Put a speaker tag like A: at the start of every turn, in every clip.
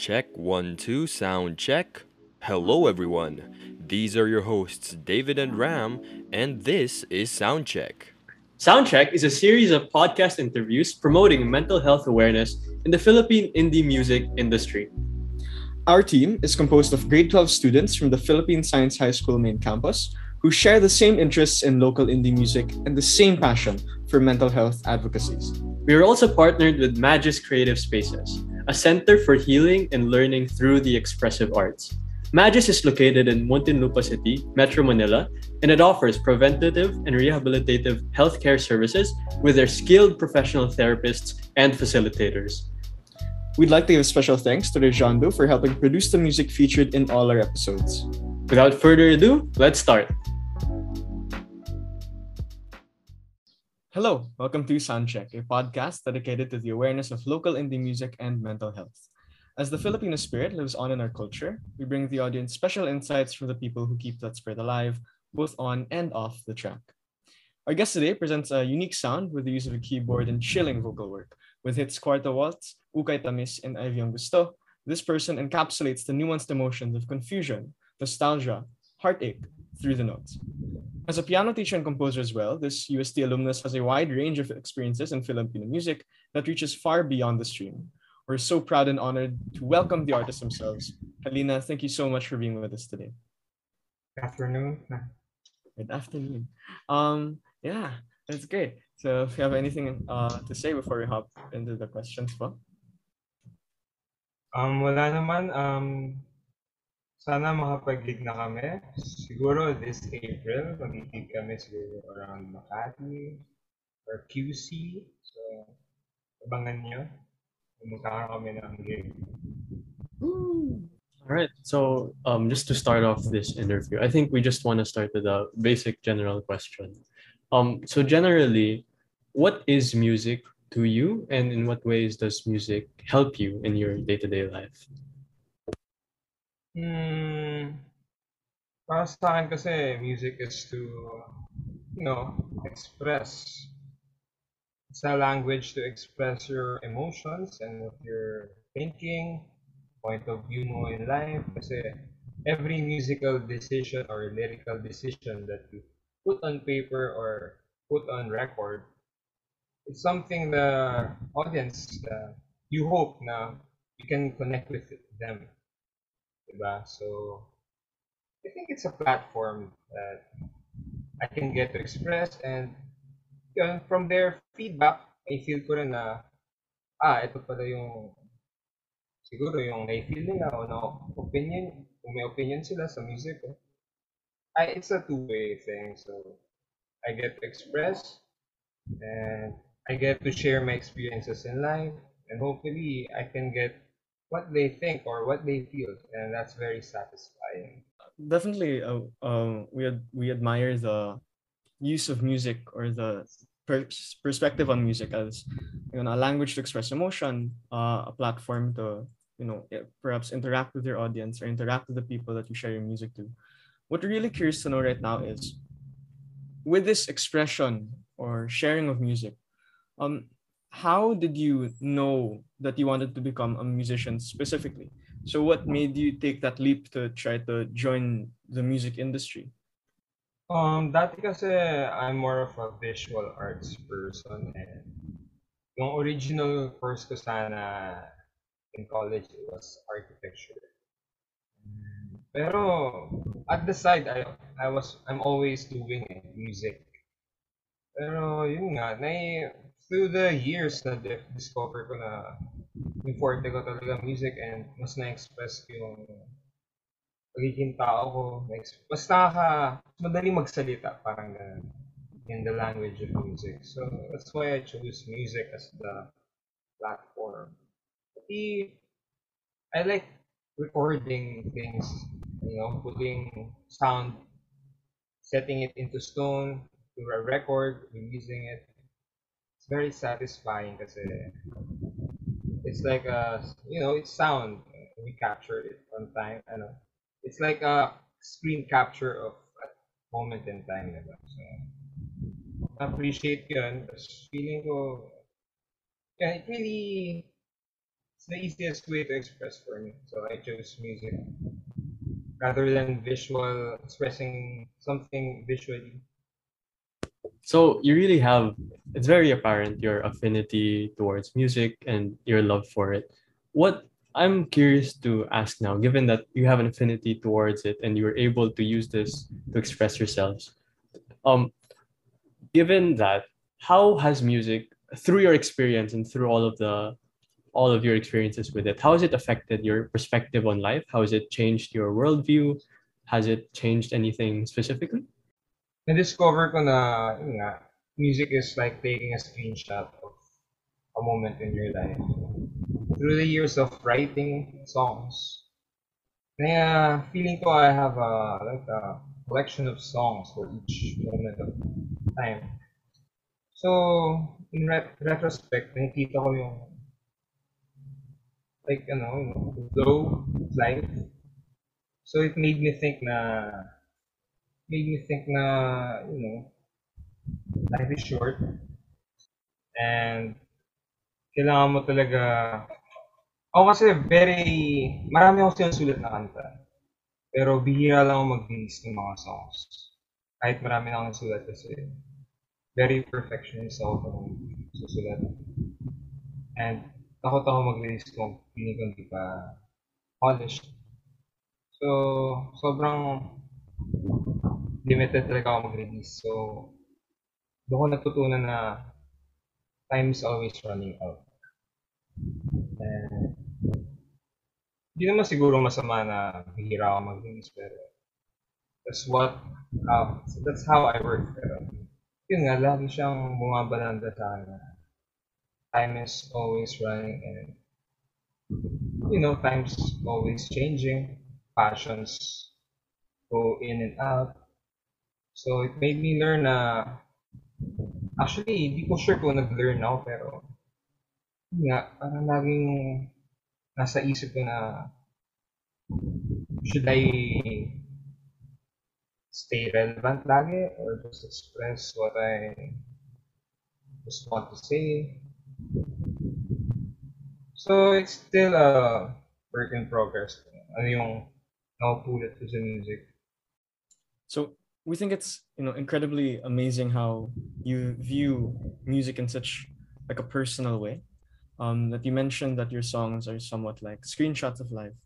A: Check one, two, sound check. Hello, everyone. These are your hosts, David and Ram, and this is Soundcheck.
B: Soundcheck is a series of podcast interviews promoting mental health awareness in the Philippine indie music industry.
C: Our team is composed of grade 12 students from the Philippine Science High School main campus who share the same interests in local indie music and the same passion for mental health advocacies.
B: We are also partnered with Magis Creative Spaces, a center for healing and learning through the expressive arts. Magis is located in Muntinlupa City, Metro Manila, and it offers preventative and rehabilitative healthcare services with their skilled professional therapists and facilitators.
C: We'd like to give special thanks to Rejando for helping produce the music featured in all our episodes.
B: Without further ado, let's start.
C: Hello, welcome to Soundcheck, a podcast dedicated to the awareness of local indie music and mental health. As the Filipino spirit lives on in our culture, we bring the audience special insights from the people who keep that spirit alive, both on and off the track. Our guest today presents a unique sound with the use of a keyboard and chilling vocal work. With hits Kwarto Waltz, Ukay Tamis, and Ivyong Gusto, this person encapsulates the nuanced emotions of confusion, nostalgia, heartache through the notes. As a piano teacher and composer as well, this UST alumnus has a wide range of experiences in Filipino music that reaches far beyond the stream. We're so proud and honored to welcome the artists themselves. Halina, thank you so much for being with us today.
D: Good afternoon.
C: Good afternoon. Um, yeah, that's great. So if you have anything uh, to say before we hop into the questions, well?
D: Um, wala naman. Um, sana makapag-gig na kami. Siguro this April, mag-gig kami siguro around Makati or QC. So, abangan nyo. Magkakaroon kami ng gig.
B: All right. So, um, just to start off this interview, I think we just want to start with a basic general question. Um, so generally, what is music to you, and in what ways does music help you in your day-to-day life?
D: Hmm. Para sa akin kasi, music is to, you know, express. It's a language to express your emotions and what you're thinking, point of view mo in life. Kasi every musical decision or lyrical decision that you put on paper or put on record, it's something the audience, uh, you hope now you can connect with them. Diba? So, I think it's a platform that I can get to express and yun, from their feedback, I feel ko rin na, ah, ito pala yung siguro yung na-feel nila o na opinion, kung may opinion sila sa music ko. I, it's a two-way thing. So, I get to express and I get to share my experiences in life and hopefully I can get what they think or what they feel and that's very satisfying.
C: Definitely, uh, um, we ad- we admire the use of music or the per- perspective on music as you know a language to express emotion, uh, a platform to you know perhaps interact with your audience or interact with the people that you share your music to. What we're really curious to know right now is with this expression or sharing of music, um, how did you know that you wanted to become a musician specifically? So what made you take that leap to try to join the music industry?
D: Um, dati kasi I'm more of a visual arts person and yung original course ko sana in college it was architecture. Pero at the side I I was I'm always doing music. Pero yun nga, na through the years na discover ko na yung forte ko talaga music and mas na-express yung pagiging tao ko. Mas nakaka, madali magsalita, parang ganun, in the language of music. So, that's why I chose music as the platform. Pati, I like recording things, you know, putting sound, setting it into stone, to a record, releasing it. Very satisfying kasi it's like a, you know, it's sound. We capture it on time. Know. It's like a screen capture of a moment in time. Diba? So, appreciate yun. Tapos feeling ko, yeah, it really, it's the easiest way to express for me. So I chose music rather than visual expressing something visually.
B: So you really have it's very apparent your affinity towards music and your love for it. What I'm curious to ask now, given that you have an affinity towards it and you were able to use this to express yourselves, um, given that, how has music, through your experience and through all of the all of your experiences with it, how has it affected your perspective on life? How has it changed your worldview? Has it changed anything specifically?
D: Na-discover ko na, yun nga, music is like taking a screenshot of a moment in your life. Through the years of writing songs, kaya feeling ko I have a, like a collection of songs for each moment of time. So, in re- retrospect, nakikita ko yung like, ano, you know, flow life. So, it made me think na, made me think na, you know, life is short. And, kailangan mo talaga, ako kasi very, marami ako sinusulat na kanta. Pero bihira lang ako mag-release ng mga songs. Kahit marami na akong nasulat kasi very perfectionist ako kung susulat. And takot ako mag-release kung feeling ko hindi pa polished. So, sobrang limited talaga ako mag-release. So, doon ko natutunan na time is always running out. And, hindi naman siguro masama na bihira ako mag-release, pero that's what, uh, that's how I work. Pero, yun nga, lagi siyang bumabalanda sa akin time is always running and, you know, time's always changing. Passions go in and out. So, it made me learn na, actually, hindi ko sure kung nag-learn ako, pero, nga, parang laging nasa isip ko na, should I stay relevant lagi or just express what I just want to say? So, it's still a work in progress. Ano yung nakupulit ko sa music.
C: So we think it's you know incredibly amazing how you view music in such like a personal way. Um, that you mentioned that your songs are somewhat like screenshots of life,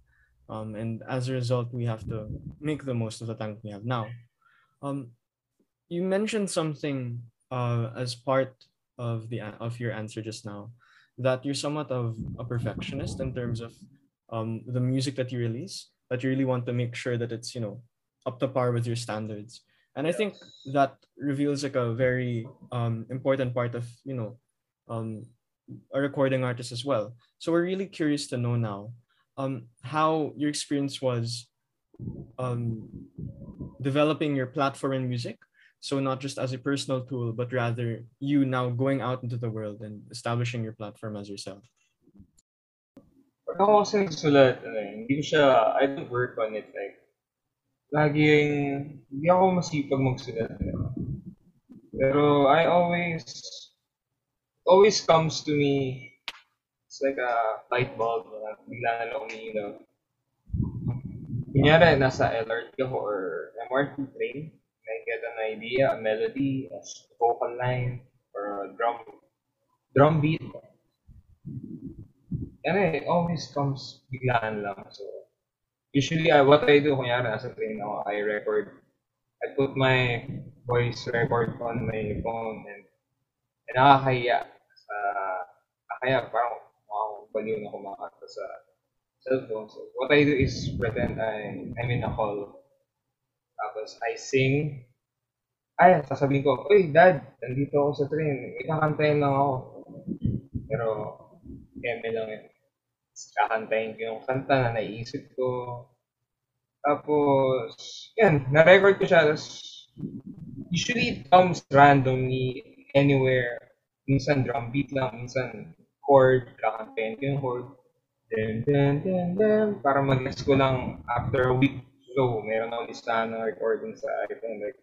C: um, and as a result, we have to make the most of the time we have now. Um, you mentioned something uh, as part of the of your answer just now that you're somewhat of a perfectionist in terms of um, the music that you release. That you really want to make sure that it's you know up to par with your standards. And I think that reveals like a very um, important part of you know um, a recording artist as well. So we're really curious to know now um, how your experience was um, developing your platform in music. So not just as a personal tool, but rather you now going out into the world and establishing your platform as yourself.
D: Pag ako kasi nagsulat, ano, eh, hindi ko siya, I don't work on it like, laging, hindi ako masipag magsulat. ano. Pero I always, always comes to me, it's like a light bulb na bigla na lang umiilaw. Kunyari, nasa LRT ako or MRT train, I get an idea, a melody, a vocal line, or a drum, drum beat. And it always comes biglaan lang. So, usually, I, what I do, kunyari, nasa train ako, I record, I put my voice record on my phone and, and nakakahiya. Sa, nakakahiya, parang makakong baliw na kumakanta sa cellphone. So, what I do is pretend I, I'm in a call. Tapos, I sing. Ay, sasabihin ko, Uy, dad, nandito ako sa train. Ikakantayin lang ako. Pero, eme lang yun. Kakantayin ko yung kanta na naiisip ko. Tapos, yan, na-record ko siya. Tapos, usually it comes randomly anywhere. Minsan drum beat lang, minsan chord, kakantayin ko yung chord. Then, then, then, then, para mag-guess ko lang after a week. So, meron akong listahan ng recording sa iPhone. Like,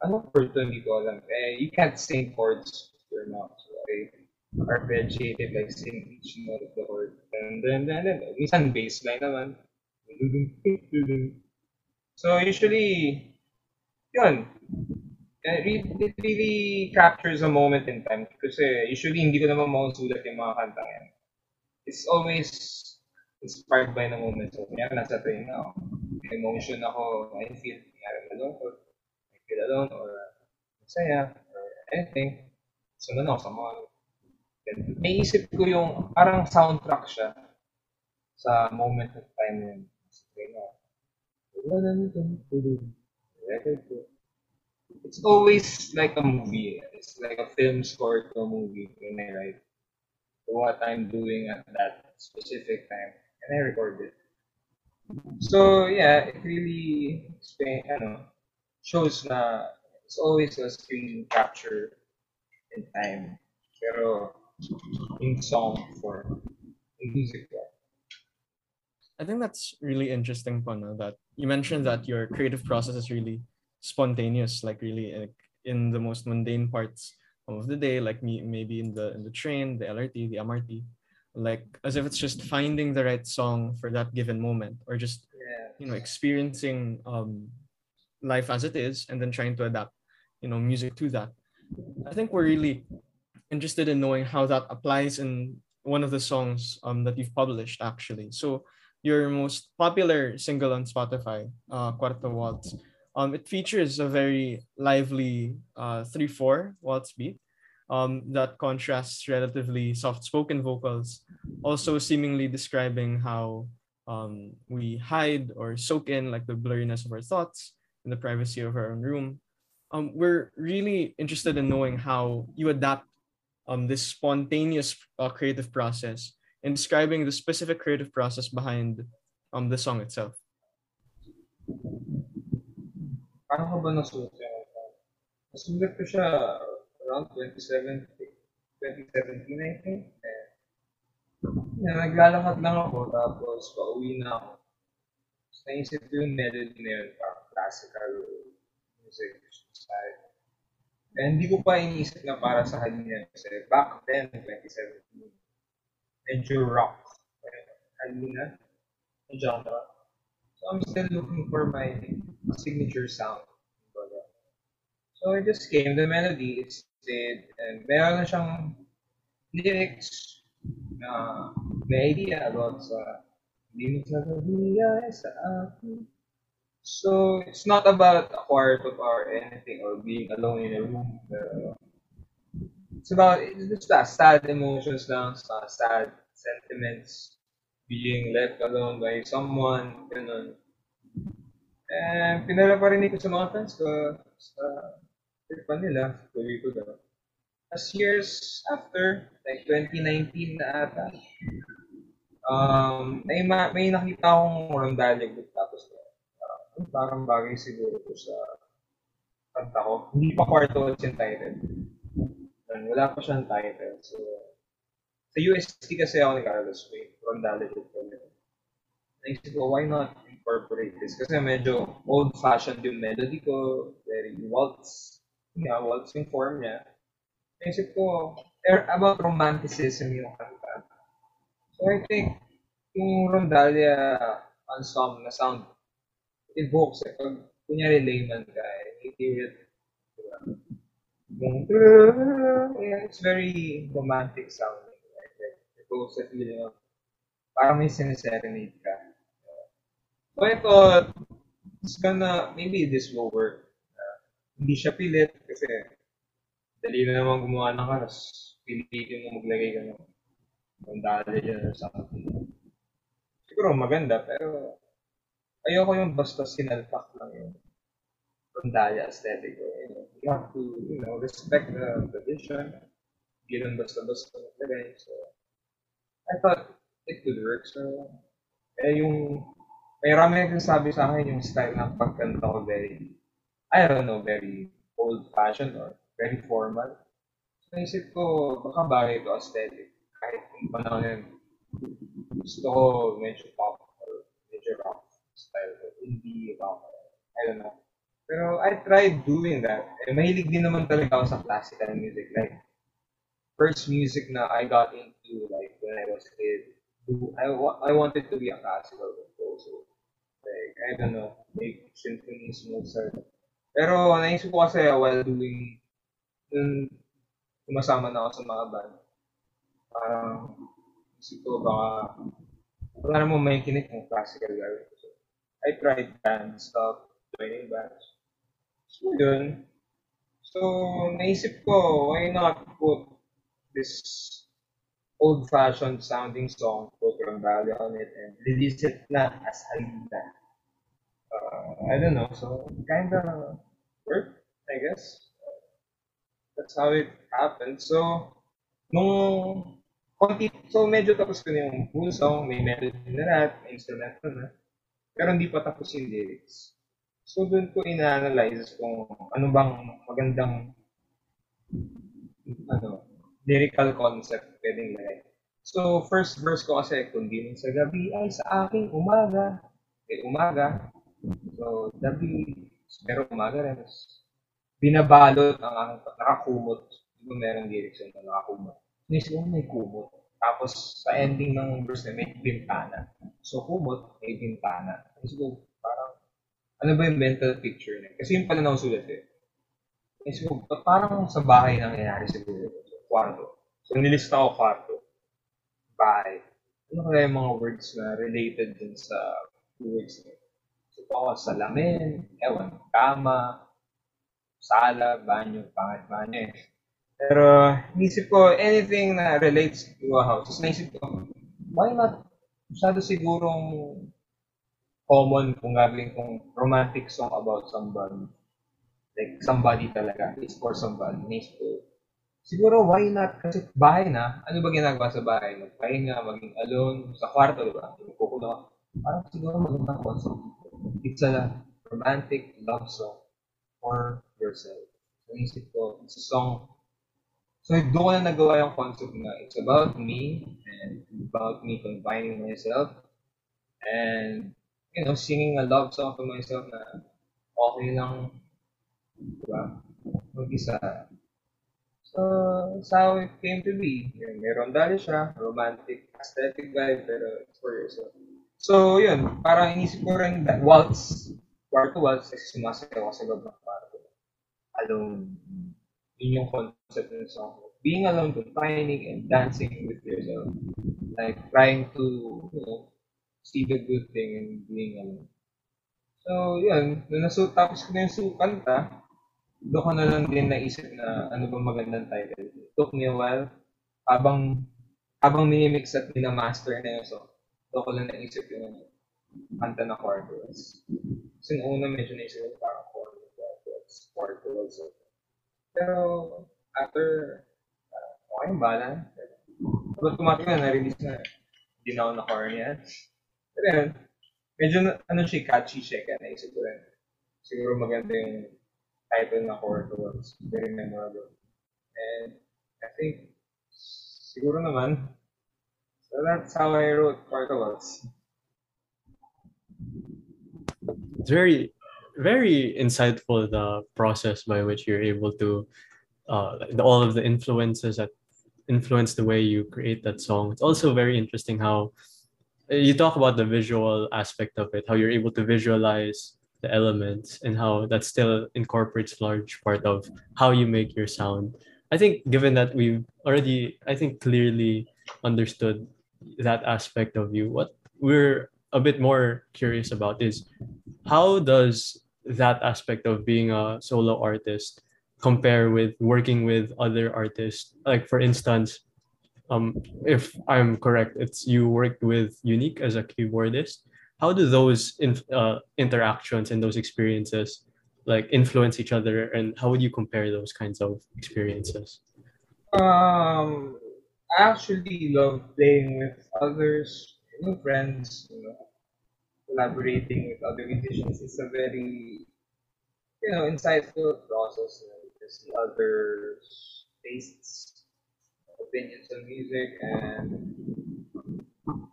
D: ano chord to, hindi ko alam. Eh, you can't sing chords if you're not. So, I arpeggiated, like sing each note of the chord. And then, then, then, minsan bassline naman. So usually, yun, it really captures a moment in time. Kasi usually hindi ko naman mausulat yung mga kantang yan. It's always inspired by the moment. So, kaya nasa train na ako. Emotion ako, I feel, kaya malungkot, I feel alone, or masaya, or anything. Sunod ako sa mga may isip ko yung parang soundtrack siya sa moment of time na yun. It's always like a movie. It's like a film score to a movie when I write what I'm doing at that specific time. And I record it. So yeah, it really ano, shows na it's always a screen capture in time. Pero in song form, in music form.
C: I think that's really interesting, Pana, that you mentioned that your creative process is really spontaneous, like really like, in the most mundane parts of the day, like me maybe in the in the train, the LRT, the MRT, like as if it's just finding the right song for that given moment, or just
D: Yeah.
C: you know experiencing um, life as it is, and then trying to adapt, you know, music to that. I think we're really interested in knowing how that applies in one of the songs um, that you've published, actually. So your most popular single on Spotify, uh, Kwarto Waltz. Um, it features a very lively uh, 3-4 waltz beat um, that contrasts relatively soft-spoken vocals, also seemingly describing how um, we hide or soak in like the blurriness of our thoughts in the privacy of our own room. Um, we're really interested in knowing how you adapt um, this spontaneous uh, creative process and describing the specific creative process behind um, the song itself.
D: Paano ko ba nasulat yung? Nasulat ko siya around 2017, 2017 I think. Eh, yeah, naglalakad lang ako, tapos pauwi na ako. Tapos naisip ko yung melody na yun, parang classical music style. Eh, hindi ko pa iniisip na para sa kanya kasi back then, 2017, medyo rock. Halina, yung genre. So I'm still looking for my signature sound. So I just came, the melody, it stayed, and meron na siyang lyrics na may idea about sa hindi mo sasabihin sa akin. So it's not about a quarto or anything or being alone in a room. It's about just that sad emotions lang, sad sentiments, being left alone by someone, ganun. And pinala pa rin ko sa mga fans ko sa tripan nila, tuloy ko daw. As years after, like 2019 na ata, um, may, ma- may nakita akong rondalla group tapos uh, parang bagay siguro ko sa kanta ko. Hindi pa kwarto yung title. Yun, Wala pa siyang title. So, sa UST kasi ako ni Carlos Way, rondalye group kami. Naisip ko, why not incorporate this? Kasi medyo old-fashioned yung melody ko, very waltz. Yeah, waltz yung form niya. Naisip ko, er, about romanticism yung kanta. So I think, yung Rondalia ensemble na sound evokes eh. Pag kunyari layman ka, eh, you hear it. It's very romantic sounding. Like, like, it evokes the feeling of parang may siniserenade ka. So I thought, it's gonna, maybe this will work. Uh, hindi siya pilit kasi dali na naman gumawa ng karas. Pilitin mo maglagay ka ng mandali dyan or something. Siguro maganda, pero ayoko yung basta sinalpak lang yung rondalla aesthetic. You, have to, you know, respect the tradition. Lang basta-basta maglagay. So, I thought it could work. So, eh yung, may rami nagsasabi sa akin yung style ng pagkanta ko very, I don't know, very old-fashioned or very formal. So, naisip ko, baka bagay ito aesthetic. Kahit kung panahon yun, gusto ko medyo pop style. Indie, rock, I don't know. Pero I tried doing that. Eh, mahilig din naman talaga ako sa classical music. Like, first music na I got into like when I was a kid. I, I wanted to be a classical composer. Like, I don't know, make symphonies, Mozart. Pero naisip ko kasi while doing, nung sumasama na ako sa mga band, parang isip ko baka wala namang may kinig ng classical gawin I tried band stuff, joining bands. So, yun. So, naisip ko, why not put this old-fashioned sounding song, put Rambalia on it, and release it na as Halina. Uh, I don't know, so kind of worked, I guess. That's how it happened. So, nung konti, so medyo tapos ko na yung full song, may melody na lahat, may instrumental na, pero hindi pa tapos yung lyrics. So, doon ko ina-analyze kung ano bang magandang ano, lyrical concept pwedeng lagay. So, first verse ko kasi, kundi nung sa gabi ay sa aking umaga. Eh, umaga. So, gabi, pero umaga rin. Binabalot ang aking, nakakumot. Di ba merong lyrics na nakakumot? Naisip ko, may kumot. Tapos, sa ending ng verse na may bintana. So, kumot, may bintana. Naisip ko, parang, ano ba yung mental picture niya? Kasi yung pala nausulat eh. Naisip ko, parang sa bahay nangyayari siguro? So, kwarto. So, nilista ko kwarto. Bahay. Ano kaya yung mga words na related dun sa words niya? So, ako, salamin, ewan, kama, sala, banyo, pangit banyo eh. Pero, naisip ko, anything na relates to a house. Tapos naisip ko, why not, masyado sigurong common kung gagawin kong romantic song about somebody. Like, somebody talaga. It's for somebody. Naisip ko, siguro why not? Kasi bahay na, ano ba ginagawa sa bahay? Magpahinga, maging alone, sa kwarto, di ba? Kukulo Parang siguro magandang concept. It's a romantic love song for yourself. So, ko, it's a song So, doon ko na nagawa yung concept na it's about me and about me combining myself and, you know, singing a love song to myself na okay lang, di ba, mag-isa. So, that's how it came to be. Yun, meron dali siya, romantic, aesthetic vibe, pero it's for yourself. So, yun, parang inisip ko rin that waltz, kwarto waltz, kasi sumasayaw ako sa loob ng. Alone yun yung concept ng song. Being alone, confining, and dancing with yourself. Like, trying to, you know, see the good thing in being alone. So, yun. Nung nasu tapos ko na yung su doon ko na lang din naisip na ano ba magandang title. It took me a while. Habang, habang minimix at minamaster na yung song, doon ko lang naisip yung kanta na chorus. Kasi noong una medyo naisip ko parang chorus, chorus, chorus, pero, after, uh, okay, bala. But automatic na, na-release na. Hindi na ako na-corny yan. Pero yun, medyo, ano siya, catchy siya, kaya naisip ko rin. Siguro maganda yung title na Horror Towards. Very memorable. And, I think, siguro naman, so that's how I wrote Cartowals.
B: It's very, very insightful the process by which you're able to uh, all of the influences that influence the way you create that song. It's also very interesting how you talk about the visual aspect of it, how you're able to visualize the elements and how that still incorporates large part of how you make your sound. I think given that we've already, I think clearly understood that aspect of you, what we're a bit more curious about is how does that aspect of being a solo artist compare with working with other artists. Like for instance um if i'm correct it's you worked with unique as a keyboardist. How do those in, uh, interactions and those experiences like influence each other and how would you compare those kinds of experiences?
D: Um i actually love playing with others know, friends you know collaborating with other musicians is a very you know insightful process you know, to see others tastes opinions on music and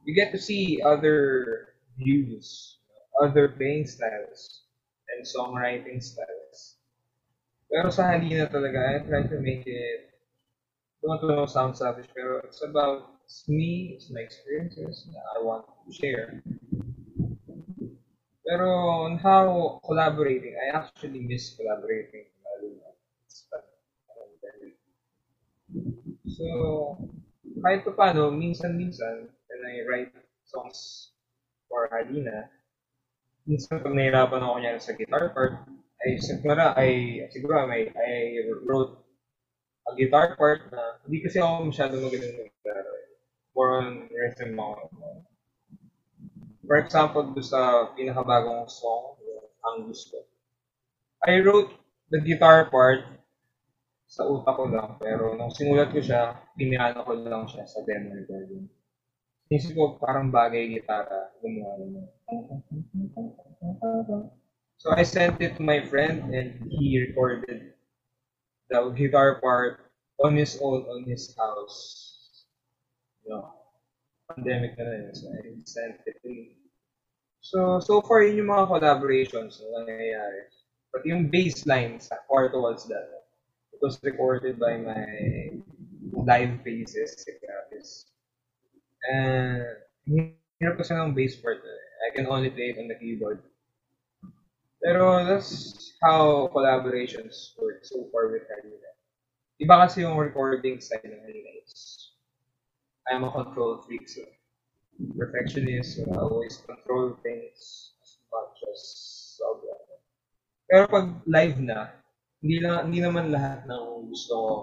D: you get to see other views other playing styles and songwriting styles pero sa halina talaga I try to make it don't to sound selfish, pero it's about it's me, it's my experiences that I want to share. Pero on how collaborating, I actually miss collaborating. So, kahit pa paano, minsan-minsan, when I write songs for Halina, minsan pag nahirapan ako niya sa guitar part, ay siguro, ay, siguro, may, I wrote a guitar part na, hindi kasi ako masyado magaling ng guitar. More on rhythm ako. For example, doon sa pinakabagong song, ang gusto. I wrote the guitar part sa utak ko lang, pero nung sinulat ko siya, piniano ko lang siya sa demo recording. Isip ko parang bagay gitara, gumawa naman. So I sent it to my friend and he recorded the guitar part on his own on his house. Know, pandemic na rin, so I to him. So, so far, yun yung mga collaborations na nangyayari. But yung baseline sa Four Towards That, it was recorded by my live bassist, si Travis. And hirap kasi ng bass part. Eh. I can only play it on the keyboard. Pero that's how collaborations work so far with Harina. Iba kasi yung recording style ng Harina is I'm a control freak, so perfectionist, so I always control things as much as sobra. Pero pag live na, hindi, na, hindi naman lahat ng gusto ko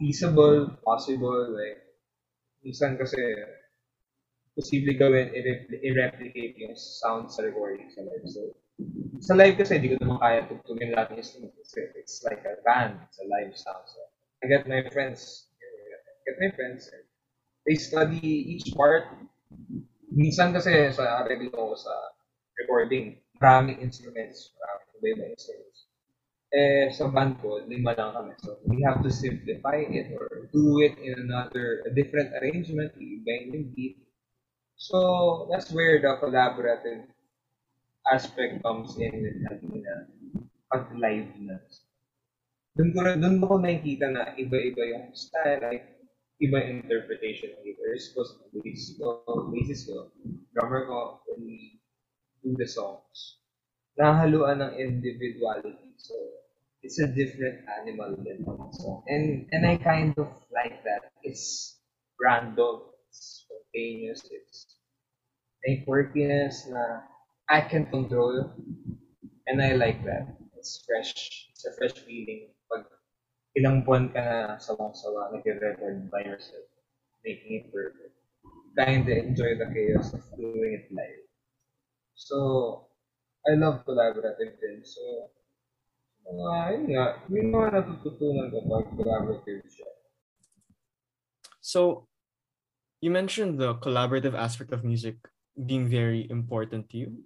D: feasible, possible, like, minsan kasi posible gawin i-replicate yung sound sa recording sa live. So, sa live kasi, hindi ko naman kaya tugtugin lahat ng instrument kasi it's like a band, it's a live sound. So, I get my friends, I get my friends, and they study each part. Minsan kasi sa ko sa recording, maraming instruments, maraming iba instruments. Eh, sa band ko, lima lang kami. So, we have to simplify it or do it in another, a different arrangement, iba yung beat. So, that's where the collaborative aspect comes in with having na pag live na. Doon ko, doon ko nakikita na iba-iba yung style, like, iba interpretation ng guitarist ko, sa bass ko, bassist ko, drummer ko, when we do the songs. Nahaluan ng individuality. So, it's a different animal than song. And, and I kind of like that. It's random, it's spontaneous, it's may quirkiness na I can control. And I like that. It's fresh. It's a fresh feeling ilang buwan ka na sawang-sawa, nag-record by yourself, making it perfect. Kinda enjoy the chaos of doing it live. So, I love collaborative din. So, mga, yun nga, yung mga natututunan ko pag collaborative siya.
C: So, you mentioned the collaborative aspect of music being very important to you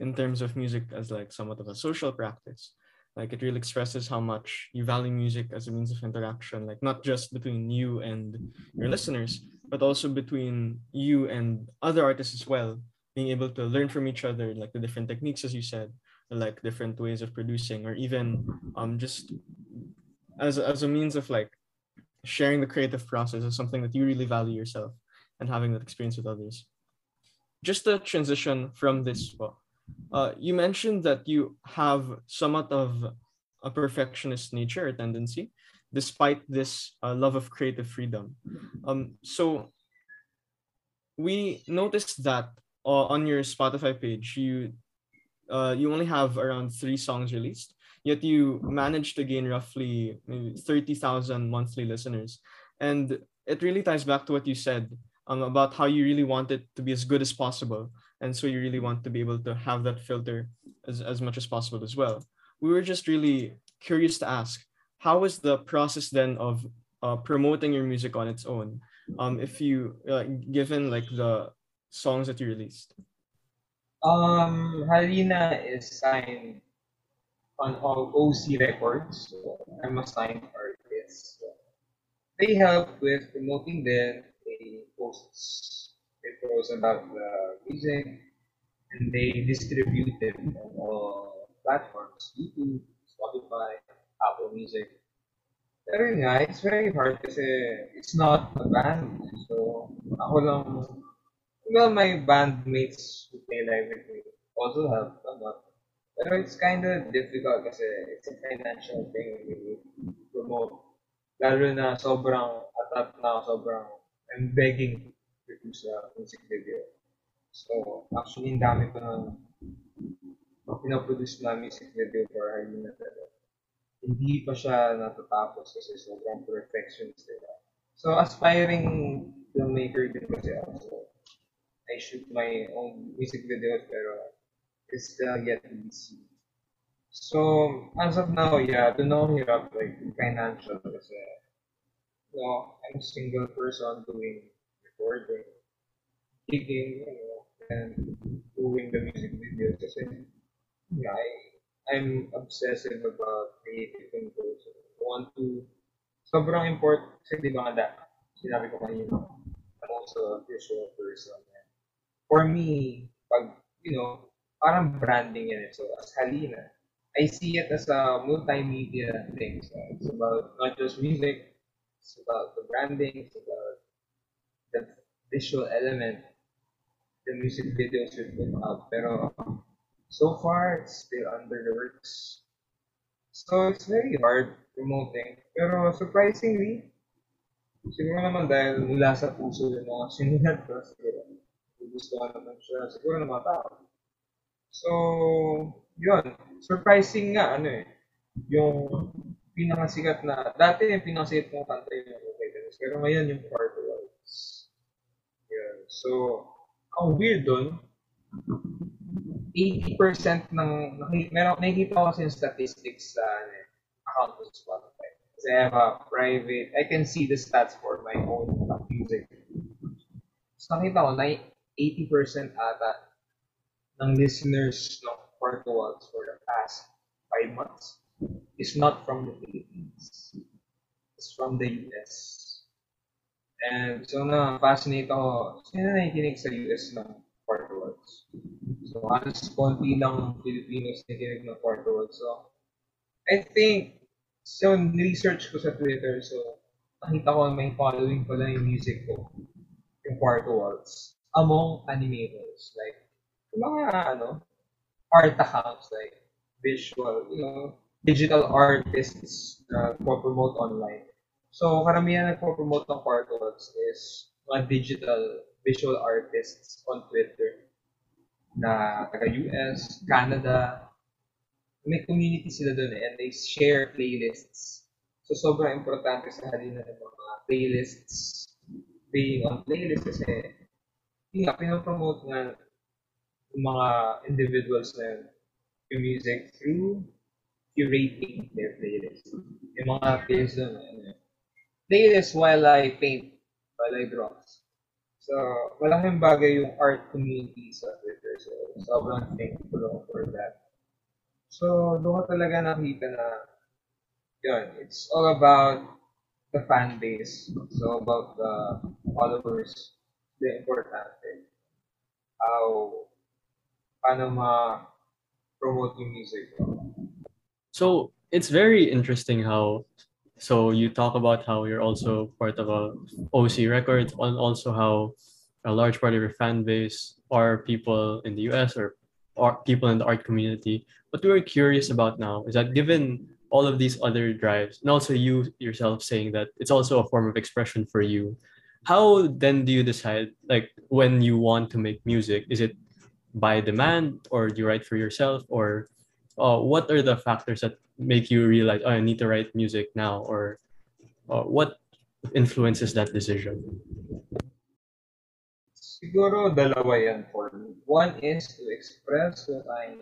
C: in terms of music as like somewhat of a social practice. Like it really expresses how much you value music as a means of interaction, like not just between you and your listeners, but also between you and other artists as well, being able to learn from each other, like the different techniques, as you said, like different ways of producing, or even um just as as a means of like sharing the creative process is something that you really value yourself and having that experience with others. Just a transition from this, uh, you mentioned that you have somewhat of a perfectionist nature or tendency, despite this uh, love of creative freedom. Um, so we noticed that uh, on your Spotify page, you uh, you only have around three songs released, yet you managed to gain roughly maybe 30,000 monthly listeners. And it really ties back to what you said um, about how you really want it to be as good as possible. And so you really want to be able to have that filter as, as much as possible as well. We were just really curious to ask how is the process then of uh, promoting your music on its own? Um, if you, uh, given like the songs that you released?
D: Um, Halina is signed on all OC Records. So I'm a signed artist. So they help with promoting them. They they post about the music and they distribute it on all platforms: YouTube, Spotify, Apple Music. Pero yun it's very hard kasi it's not a band. So, ako lang, well, my bandmates who play live with me also a lot. Pero it's kind of difficult kasi it's a financial thing when promote. Lalo na sobrang atap na sobrang I'm begging to produce a music video. So, actually, ang dami ko ng pinaproduce na music video for Harley na Hindi pa siya natatapos kasi sobrang perfectionist nila. So, aspiring filmmaker din kasi ako. So, I shoot my own music videos pero it's still yet to be seen. So, as of now, yeah, doon ako hirap, like, financial kasi, you know, I'm a single person doing recording, gigging, you know, and doing the music videos kasi, yeah, I, I'm obsessive about creative control. So, I want to, sobrang important, kasi di ba nga sinabi ko kanina, I'm also a visual person. And for me, pag, you know, parang branding yan. Eh. So, as Halina, I see it as a multimedia thing. So, it's about not just music, it's about the branding, it's about the visual element the music videos will put out. Pero so far, it's still under the works. So it's very hard promoting. Pero surprisingly, siguro naman dahil mula sa puso yung mga sinulat ko, siguro gusto naman siya. Siguro ng tao. So, yun. Surprising nga, ano eh. Yung pinakasikat na, dati yung pinakasikat kong kanta yung Okay Pero ngayon yung part 1. So, ang weird dun, 80% ng, meron, nakikita statistics sa eh, account Spotify. Kasi I have a private, I can see the stats for my own music. So, nakita ko, na 80% ata ng listeners ng Walls for the past five months is not from the Philippines. It's from the US. And so na fascinate ako, sino na nakikinig sa US ng Quarto Walls? So halos konti lang Filipinos nakikinig ng Quarto Walls. So I think, so research ko sa Twitter, so nakita ko may following pala yung music ko, yung Quarto Walls, among animators. Like, mga ano, art accounts like visual, you know, digital artists na uh, promote online. So, karamihan nagpo-promote ng Quartworks is mga digital visual artists on Twitter na taga-US, Canada. May community sila doon eh, and they share playlists. So, sobrang importante sa halina ng mga playlists being on playlists kasi yun nga, pinopromote nga mga individuals na yun, yung music through curating their playlist. Yung mga playlist doon, ano, playlist while I paint, while I draw. So, malaking bagay yung art community sa Twitter. So, sobrang thankful ako for that. So, doon talaga nakita na, yun, it's all about the fan base. So, about the followers, the important thing. How paano ma-promote yung music
B: So, it's very interesting how so you talk about how you're also part of a OC Records and also how a large part of your fan base are people in the US or, or people in the art community. What we're curious about now is that given all of these other drives, and also you yourself saying that it's also a form of expression for you, how then do you decide like when you want to make music? Is it by demand or do you write for yourself or uh, what are the factors that make you realize oh, I need to write music now or uh, what influences that decision?
D: Siguro dalawa yan for me. One is to express what I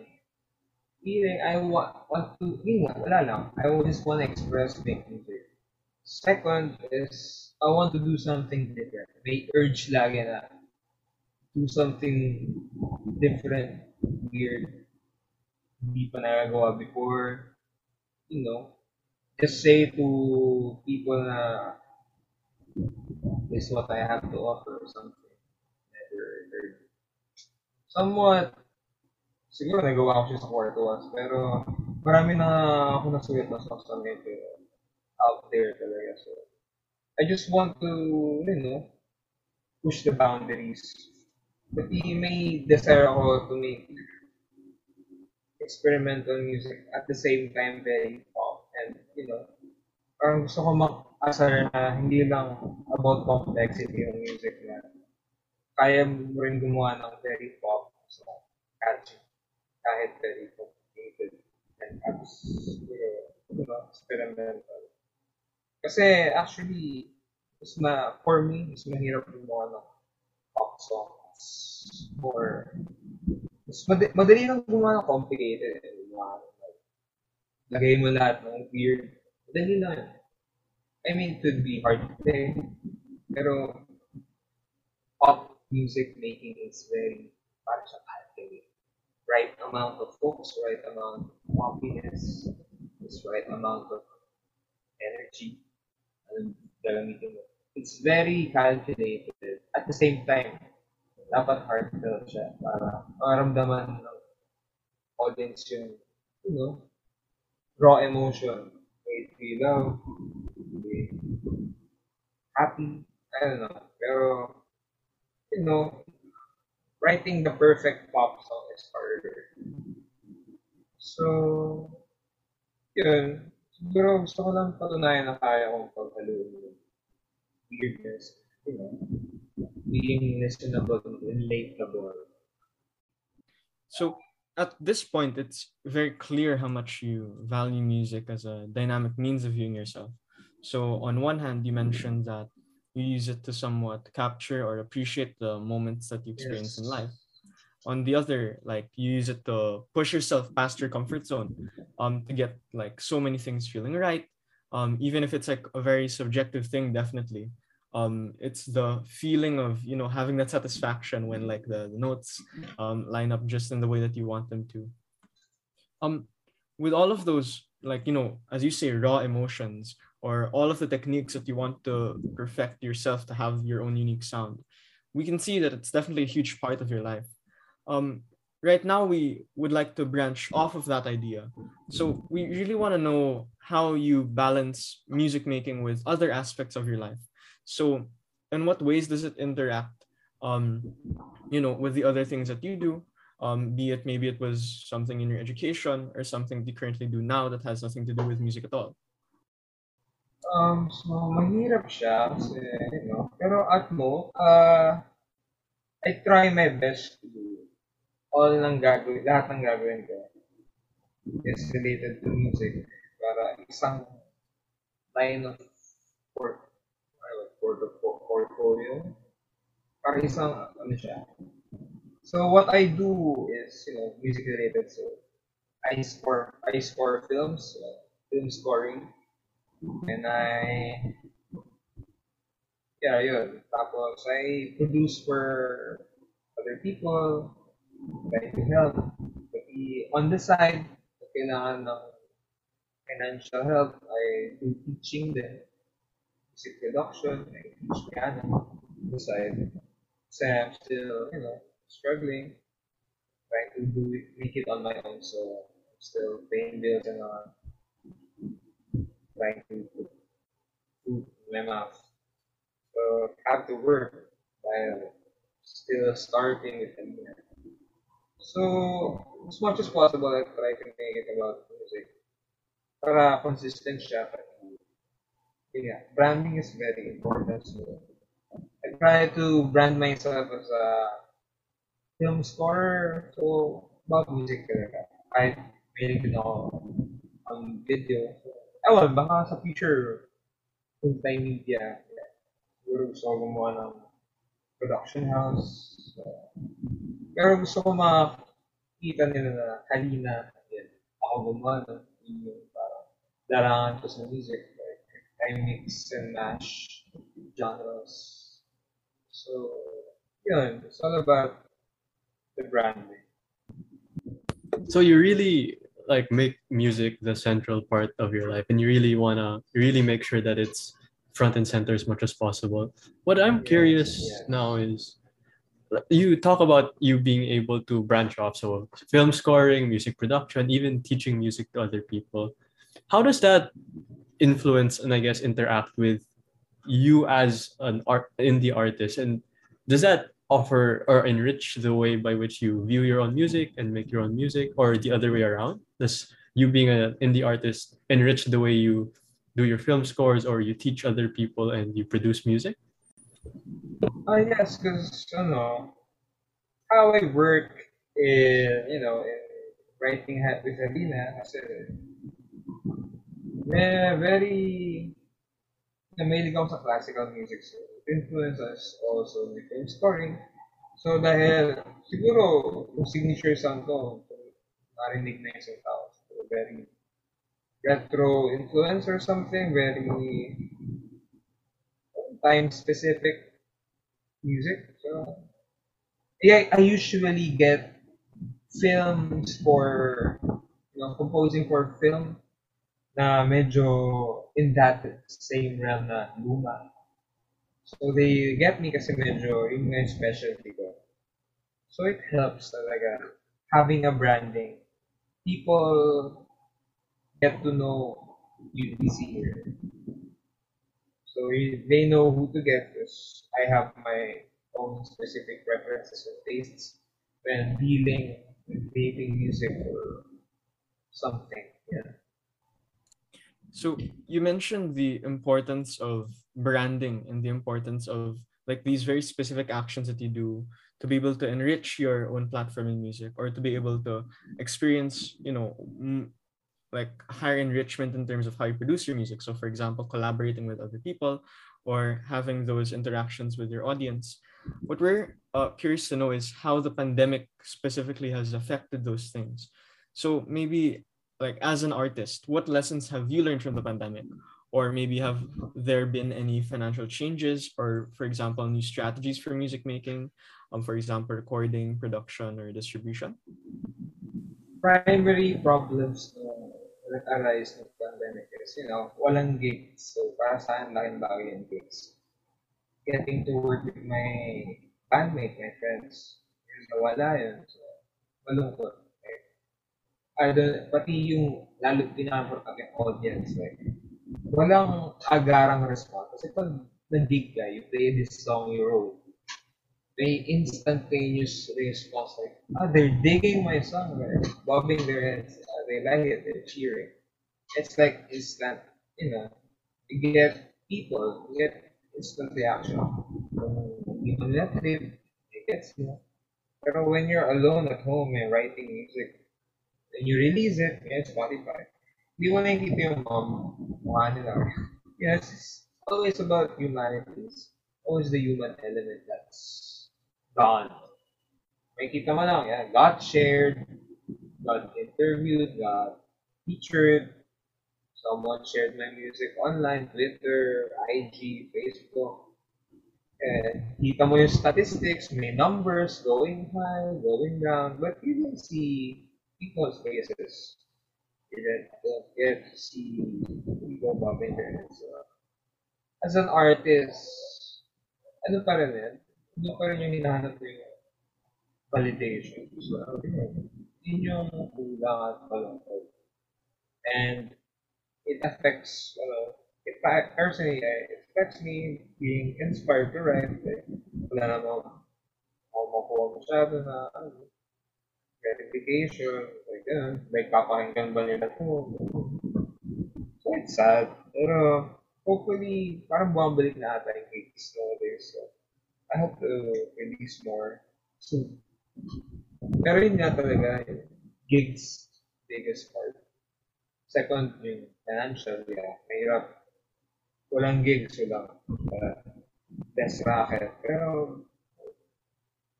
D: feeling I want, want to, yun wala lang. I just want to express make music. Second is I want to do something different. May urge lagi na do something different, weird, hindi pa nagagawa before, you know, just say to people na this is what I have to offer or something. Never. Somewhat, siguro nagawa ko siya sa kwarto once, pero marami na ako nasulit na social media. out there talaga. So, I just want to, you know, push the boundaries. Pati may desire ako to make experimental music at the same time very pop and, you know, parang gusto ko mag-asar na hindi lang about complexity yung music na kaya mo rin gumawa ng very pop so catchy kahit very complicated and perhaps you know, experimental. Kasi actually, mas na, for me, mas mahirap gumawa ng pop songs or mas mad- madali lang gumawa ng complicated. Ng, like, lagay mo lahat ng weird. Madali lang. I mean, it could be hard play. Pero, pop music making is very, parang sa alchemy. Right amount of focus, right amount of happiness, right amount of energy. And gagamitin mo. It's very calculated. At the same time, dapat heartfelt siya para maramdaman ng audience yung, you know, raw emotion. May it love, may happy, I don't know. Pero, you know, writing the perfect pop song is harder. So, yun. Siguro gusto ko lang patunayan na kaya kong paghaluin yung weirdness. You know, being listenable and relatable.
C: So at this point, it's very clear how much you value music as a dynamic means of viewing yourself. So on one hand, you mentioned that you use it to somewhat capture or appreciate the moments that you experience in life. On the other, like you use it to push yourself past your comfort zone, um, to get like so many things feeling right. Um, even if it's like a very subjective thing, definitely. Um, it's the feeling of you know having that satisfaction when like the, the notes um, line up just in the way that you want them to. Um, with all of those, like you know, as you say, raw emotions or all of the techniques that you want to perfect yourself to have your own unique sound, we can see that it's definitely a huge part of your life. Um, right now, we would like to branch off of that idea. So we really want to know how you balance music making with other aspects of your life. So, in what ways does it interact? Um, you know, with the other things that you do, um, be it maybe it was something in your education or something you currently do now that has nothing to do with music at all.
D: Um, so, mahirap siya kasi, you know, pero at mo, uh, I try my best to do all ng gagawin, lahat ng gagawin ko is related to music para isang line of port, port of portfolio para isang, ano siya. So, what I do is, you know, music related. So, I score, I score films, uh, film scoring, and I, yeah, yun. Tapos, I produce for other people, try to help. Pati on the side, kailangan ng financial help, I do teaching din. Music production, I teach piano. Kasi I'm still, you know, struggling, trying to do it, make it on my own. So, I'm still paying bills and all. Trying to food in my mouth. So, have to work while still starting with them. So, as much as possible, I try to make it about music. Para consistent siya. Yeah, branding is very important. So, I try to brand myself as a film scorer. So, about music talaga. Kahit mahilig din ako on video. So, ewan, baka sa future, full-time media, yeah. siguro gusto ko gumawa ng production house. So, pero gusto ko makita nila na halina, yan, ako gumawa ng video para larangan ko sa music. I mix and mash genres. So, yun, it's all about the branding.
B: So you really like make music the central part of your life and you really wanna really make sure that it's front and center as much as possible. What I'm
D: Yes,
B: curious
D: yes.
B: now is you talk about you being able to branch off so film scoring music production even teaching music to other people how does that influence and I guess interact with you as an art indie artist? And does that offer or enrich the way by which you view your own music and make your own music, or the other way around? Does you being an indie artist enrich the way you do your film scores or you teach other people and you produce music?
D: Uh, yes, because, you know, how I work in, you know, in writing hat with Halina, kasi may very, mahilig ako sa classical music. So, influence us also with film scoring. So, dahil, siguro, yung signature sound ko, narinig na isang tao. So, very retro influence or something, very time specific music. So, yeah, I usually get films for, you know, composing for film na medyo in that same realm na luma. So they get me kasi medyo yung nga specialty ko. So it helps talaga having a branding. People get to know you easier. So they know who to get because I have my own specific preferences and tastes when dealing with creating music or something. Yeah.
C: So you mentioned the importance of branding and the importance of like these very specific actions that you do to be able to enrich your own platform in music or to be able to experience, you know, m- like higher enrichment in terms of how you produce your music. So for example, collaborating with other people or having those interactions with your audience. What we're uh, curious to know is how the pandemic specifically has affected those things. So maybe like as an artist, what lessons have you learned from the pandemic? Or maybe have there been any financial changes or for example, new strategies for music making, um, for example, recording, production, or distribution?
D: Primary problems uh, that arise ng pandemic is, you know, walang gigs. So, para sa akin, laking bagay yung gigs. Getting to work with my bandmate, my friends, yung nawala yun. So, malungkot. Don't, pati yung lalo pinaka-important yung audience, like, walang agarang response. Kasi pag nag-gig ka, you play this song you wrote, may instantaneous response like, ah, they're digging my song, right? bobbing their heads, uh, they like it, they're cheering. It's like instant, you know, you get people, you get instant reaction. Kung hindi mo Netflix, it gets you. Pero when you're alone at home and writing music, You release it in Spotify. Hindi mo nakikita yung um, mukha nila. Yes, it's always about humanity. It's always the human element that's gone. Makikita mo lang, yeah, got shared, got interviewed, got featured, someone shared my music online, Twitter, IG, Facebook. And kita mo yung statistics, may numbers going high, going down, but you don't see people's faces. You get to see people bobbing their heads. As an artist, ano pa rin yan? Ano pa rin yung hinahanap ko yung validation. So, yun yung kulang at malungkot. And it affects, uh, it, personally, it affects me being inspired to write. Like, wala namang ako makuha masyado na, ano, gratification, like, ganun. Like, papakinggan ba nila to? So, it's sad. Pero, hopefully, parang bumabalik na ata yung gigs nowadays. So, I hope to release more soon. Pero yun nga talaga, yung gigs, biggest part. Second, yung financial, yeah, mahirap. Walang gigs, walang uh, best racket. Pero,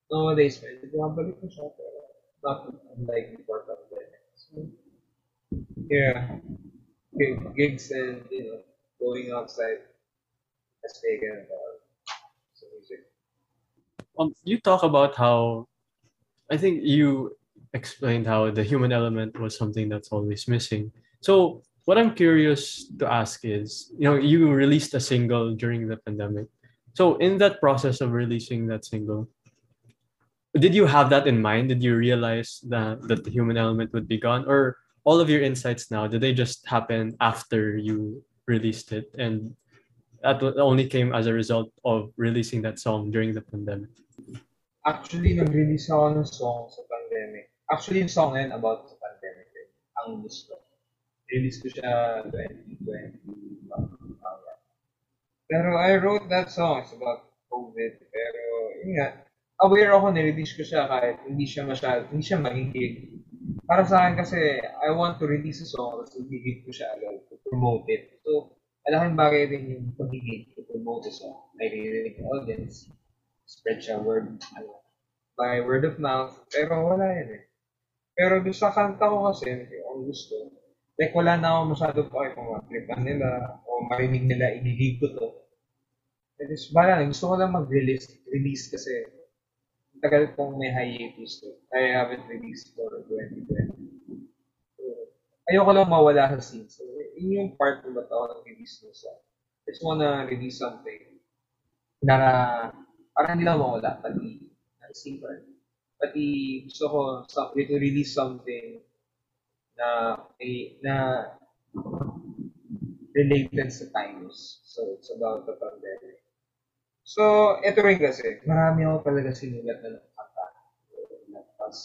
D: nowadays, medyo bumabalik na siya. Pero, not unlike before pandemic. So, yeah, gigs and you know going outside has taken uh, some music.
B: Um, you talk about how I think you explained how the human element was something that's always missing. So what I'm curious to ask is, you know, you released a single during the pandemic. So in that process of releasing that single, did you have that in mind? Did you realize that that the human element would be gone, or all of your insights now did they just happen after you released it, and that only came as a result of releasing that song during the pandemic.
D: Actually, nag-release ako ng song sa pandemic. Actually, yung song na about sa pandemic. Eh. Ang gusto. Release ko siya 2020. Pero I wrote that song. It's about COVID. Pero, yun nga, aware ako, nirelease ko siya kahit hindi siya masyad, hindi siya magigig. Para sa akin kasi, I want to release a song, tapos igigig ko siya agad to promote it. So, malaking bagay din yung pagigig to promote a song. Naririnig audience, spread siya word, ano, by word of mouth, pero wala yan eh. Pero doon sa kanta ko kasi, ang gusto, like wala na ako masyado pa kung matripan nila, o marinig nila, igigig ko to. Is, bala na, gusto ko lang mag-release, release kasi, tagal kong may hiatus to. I haven't released for 2020. So, ayoko lang mawala sa scene. So, yun yung part ng ba't ako nag-release ng song. I just wanna release something na parang hindi lang mawala, pati scene pa. Pati gusto ko sa, to release something na eh, na related sa times. So, it's about the pandemic. So, ito rin kasi, marami ako talaga sinulat na nakakata. Pas,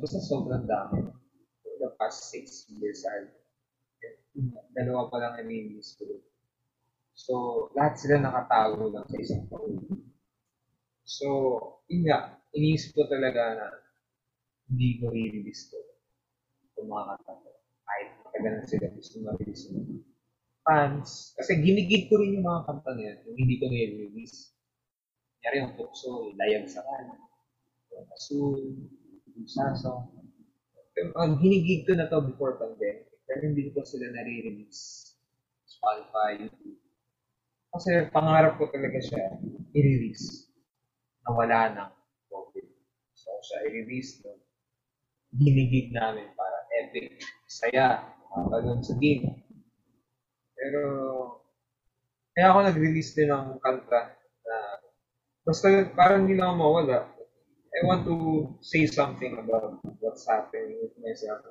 D: basta sobrang dami. For the past six years, I've dalawa pa lang nami-miss ko. So, lahat sila nakatago lang sa isang taon. So, yun nga, iniisip ko talaga na hindi ko i-release to. Itong mga kanta ko. Kahit matagal na sila gusto ma-release mo. Fans. Kasi ginigig ko rin yung mga kanta na yan. Yung hindi ko na-release. Kanyari yung tukso, layag sa kanan. Yung asul, yung saso. Ang hinigig ko na to before pandemic. Pero hindi ko sila nare-release. Spotify, YouTube. Kasi pangarap ko talaga siya i-release na wala ng COVID. So siya i-release doon. Ginigig namin para epic, saya, makakagawin sa game. Pero kaya ako nag-release din ng kanta na basta parang hindi ako mawala. I want to say something about what's happening with myself.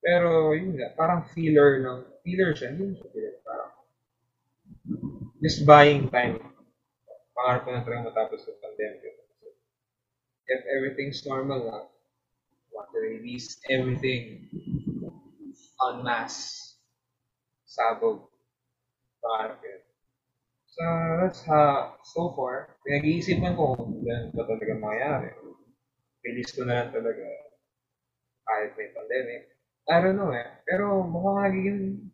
D: Pero yun nga, parang filler ng, filler siya, hindi siya filler, parang just buying time. Pangarap ko na talaga matapos ng pandemic. If everything's normal na, want to release everything en masse. Sabog. So, that's how, so far, pinag-iisipan ko kung ganun ba talaga mangyayari. Release ko na lang talaga kahit may pandemic. I don't know eh. Pero mukhang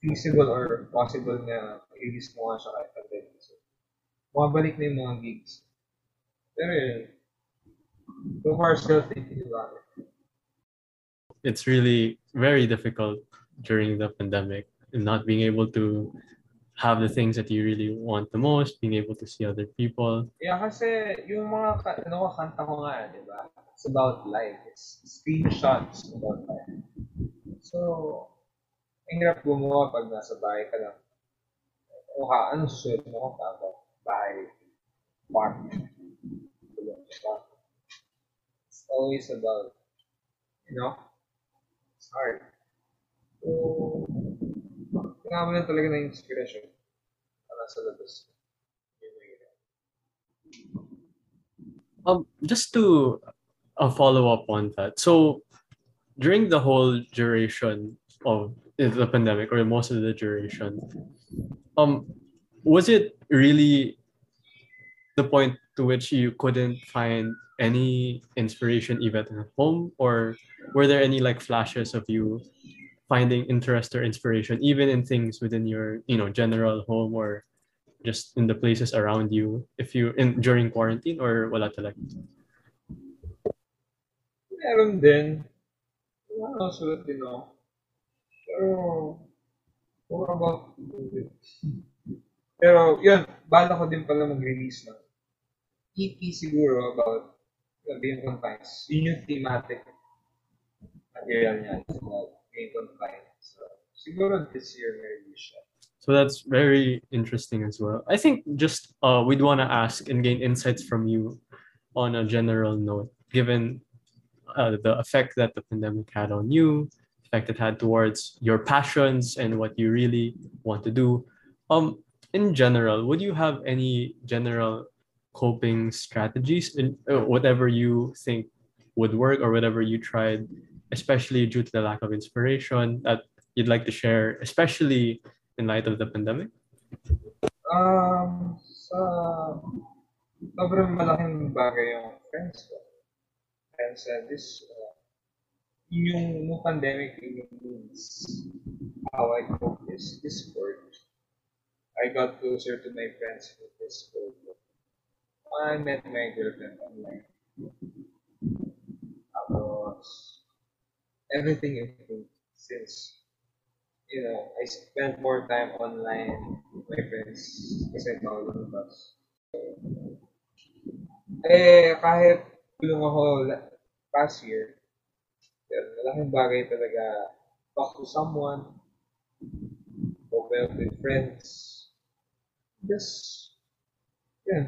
D: feasible or possible na release mo nga siya kahit pandemic. So, bumabalik na yung mga gigs. Pero yun, so far still thinking about it.
B: It's really very difficult during the pandemic and not being able to have the things that you really want the most, being able to see other people.
D: Yeah, kasi eh, yung mga ano ko, kanta ko nga, di ba? It's about life. It's screenshots about life. So, ang hirap gumawa pag nasa bahay ka lang. O ka, anong susunod mo kung bago? Bahay, park, tulong ka. It's always about, you know, it's hard. Mo lang talaga ng inspiration.
B: Um, just to uh, follow up on that. So, during the whole duration of the pandemic, or most of the duration, um, was it really the point to which you couldn't find any inspiration even at home, or were there any like flashes of you finding interest or inspiration even in things within your you know general home or just in the places around you if you in during quarantine or wala talaga?
D: Meron din. Wala sulat din ako. Pero, more about. Pero, yun, bala ko din pala mag-release ng EP siguro about being confined. Yun yung thematic material niya. It's about So, this year may release siya.
B: So that's very interesting as well. I think just uh, we'd want to ask and gain insights from you on a general note, given uh, the effect that the pandemic had on you, the effect it had towards your passions and what you really want to do. Um, in general, would you have any general coping strategies in uh, whatever you think would work or whatever you tried, especially due to the lack of inspiration that you'd like to share, especially in light of the pandemic?
D: Um, sa sobrang malaking bagay yung friends ko. And sa this, uh, yung no pandemic even means how I cope is Discord. I got closer to my friends with Discord. I met my girlfriend online. Tapos, everything improved since, you know, I spent more time online with my friends kasi makalabas. Eh, kahit tulong ako past year, malaking bagay talaga talk to someone, open up with friends, just, yeah,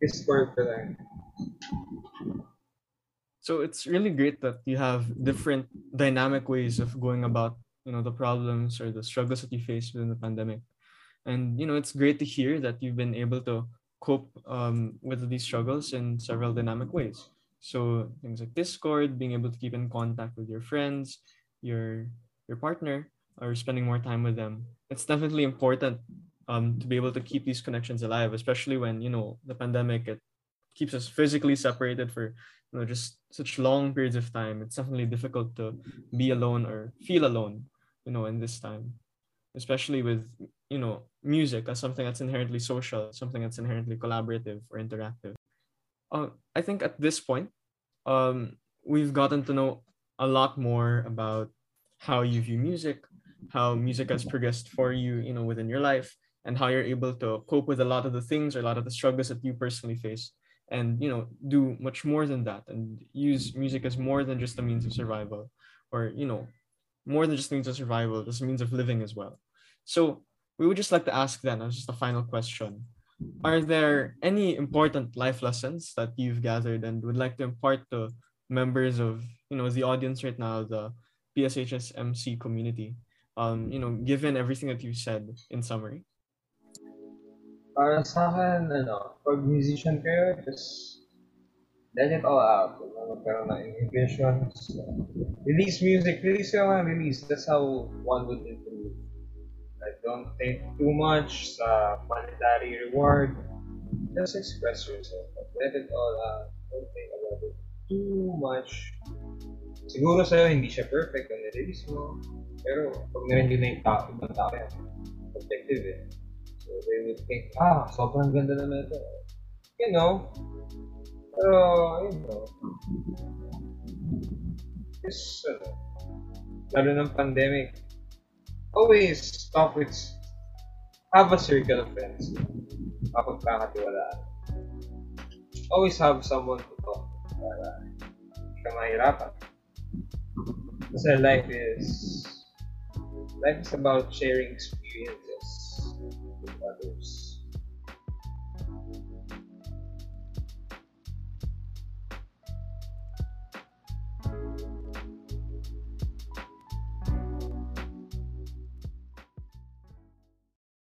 D: Discord pa lang.
C: So it's really great that you have different dynamic ways of going about, you know, the problems or the struggles that you face within the pandemic. And you know, it's great to hear that you've been able to cope um, with these struggles in several dynamic ways. So things like Discord, being able to keep in contact with your friends, your your partner, or spending more time with them. It's definitely important um, to be able to keep these connections alive, especially when you know the pandemic it keeps us physically separated for you know just such long periods of time. It's definitely difficult to be alone or feel alone, you know, in this time, especially with you know music as something that's inherently social, something that's inherently collaborative or interactive. Uh, I think at this point, um, we've gotten to know a lot more about how you view music, how music has progressed for you, you know, within your life, and how you're able to cope with a lot of the things or a lot of the struggles that you personally face, and you know, do much more than that, and use music as more than just a means of survival, or you know, more than just means of survival, a means of living as well. So we would just like to ask then, as just a final question, are there any important life lessons that you've gathered and would like to impart to members of you know the audience right now the pshs mc community um you know given everything that you said in summary
D: Para sa akin, ano, pag musician kayo, just let it all out. Na magkaroon ng inhibitions. Release music. Release ka man, release. That's how one would improve. Like, don't think too much sa monetary reward. Just express yourself. Let it all out. Don't think about it too much. Siguro sa'yo, hindi siya perfect ang nirelease mo. Pero, pag narinig na yung tao, ibang tao yan. Objective eh. So they would think, ah, sobrang ganda naman ito. You know, pero, you know, just, ano, lalo ng pandemic, always talk with, have a circle of friends. Mapagkakatiwalaan. Always have someone to talk para hindi ka mahirapan. Kasi life is, life is about sharing experiences Deus.